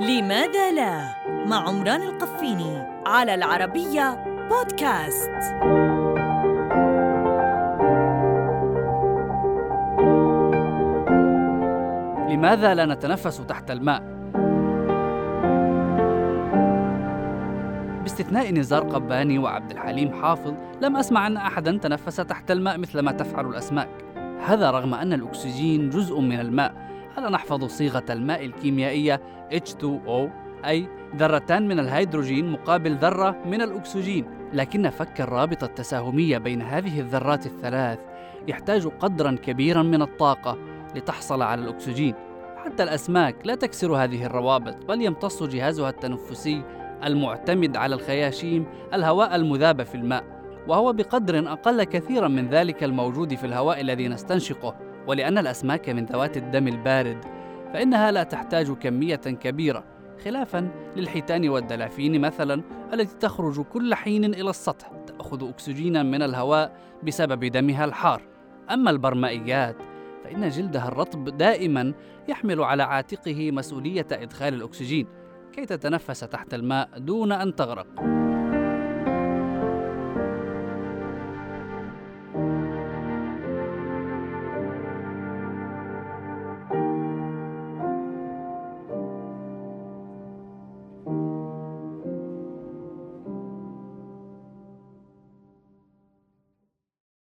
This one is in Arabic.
لماذا لا؟ مع عمران القفيني على العربية بودكاست. لماذا لا نتنفس تحت الماء؟ باستثناء نزار قباني وعبد الحليم حافظ لم أسمع أن أحدا تنفس تحت الماء مثل ما تفعل الأسماك. هذا رغم أن الأكسجين جزء من الماء ألا نحفظ صيغة الماء الكيميائية H2O أي ذرتان من الهيدروجين مقابل ذرة من الأكسجين؟ لكن فك الرابطة التساهمية بين هذه الذرات الثلاث يحتاج قدرا كبيرا من الطاقة لتحصل على الأكسجين. حتى الأسماك لا تكسر هذه الروابط بل يمتص جهازها التنفسي المعتمد على الخياشيم الهواء المذاب في الماء. وهو بقدر أقل كثيرا من ذلك الموجود في الهواء الذي نستنشقه. ولأن الأسماك من ذوات الدم البارد فإنها لا تحتاج كمية كبيرة خلافا للحيتان والدلافين مثلا التي تخرج كل حين إلى السطح تأخذ أكسجينا من الهواء بسبب دمها الحار. أما البرمائيات فإن جلدها الرطب دائما يحمل على عاتقه مسؤولية إدخال الأكسجين كي تتنفس تحت الماء دون أن تغرق.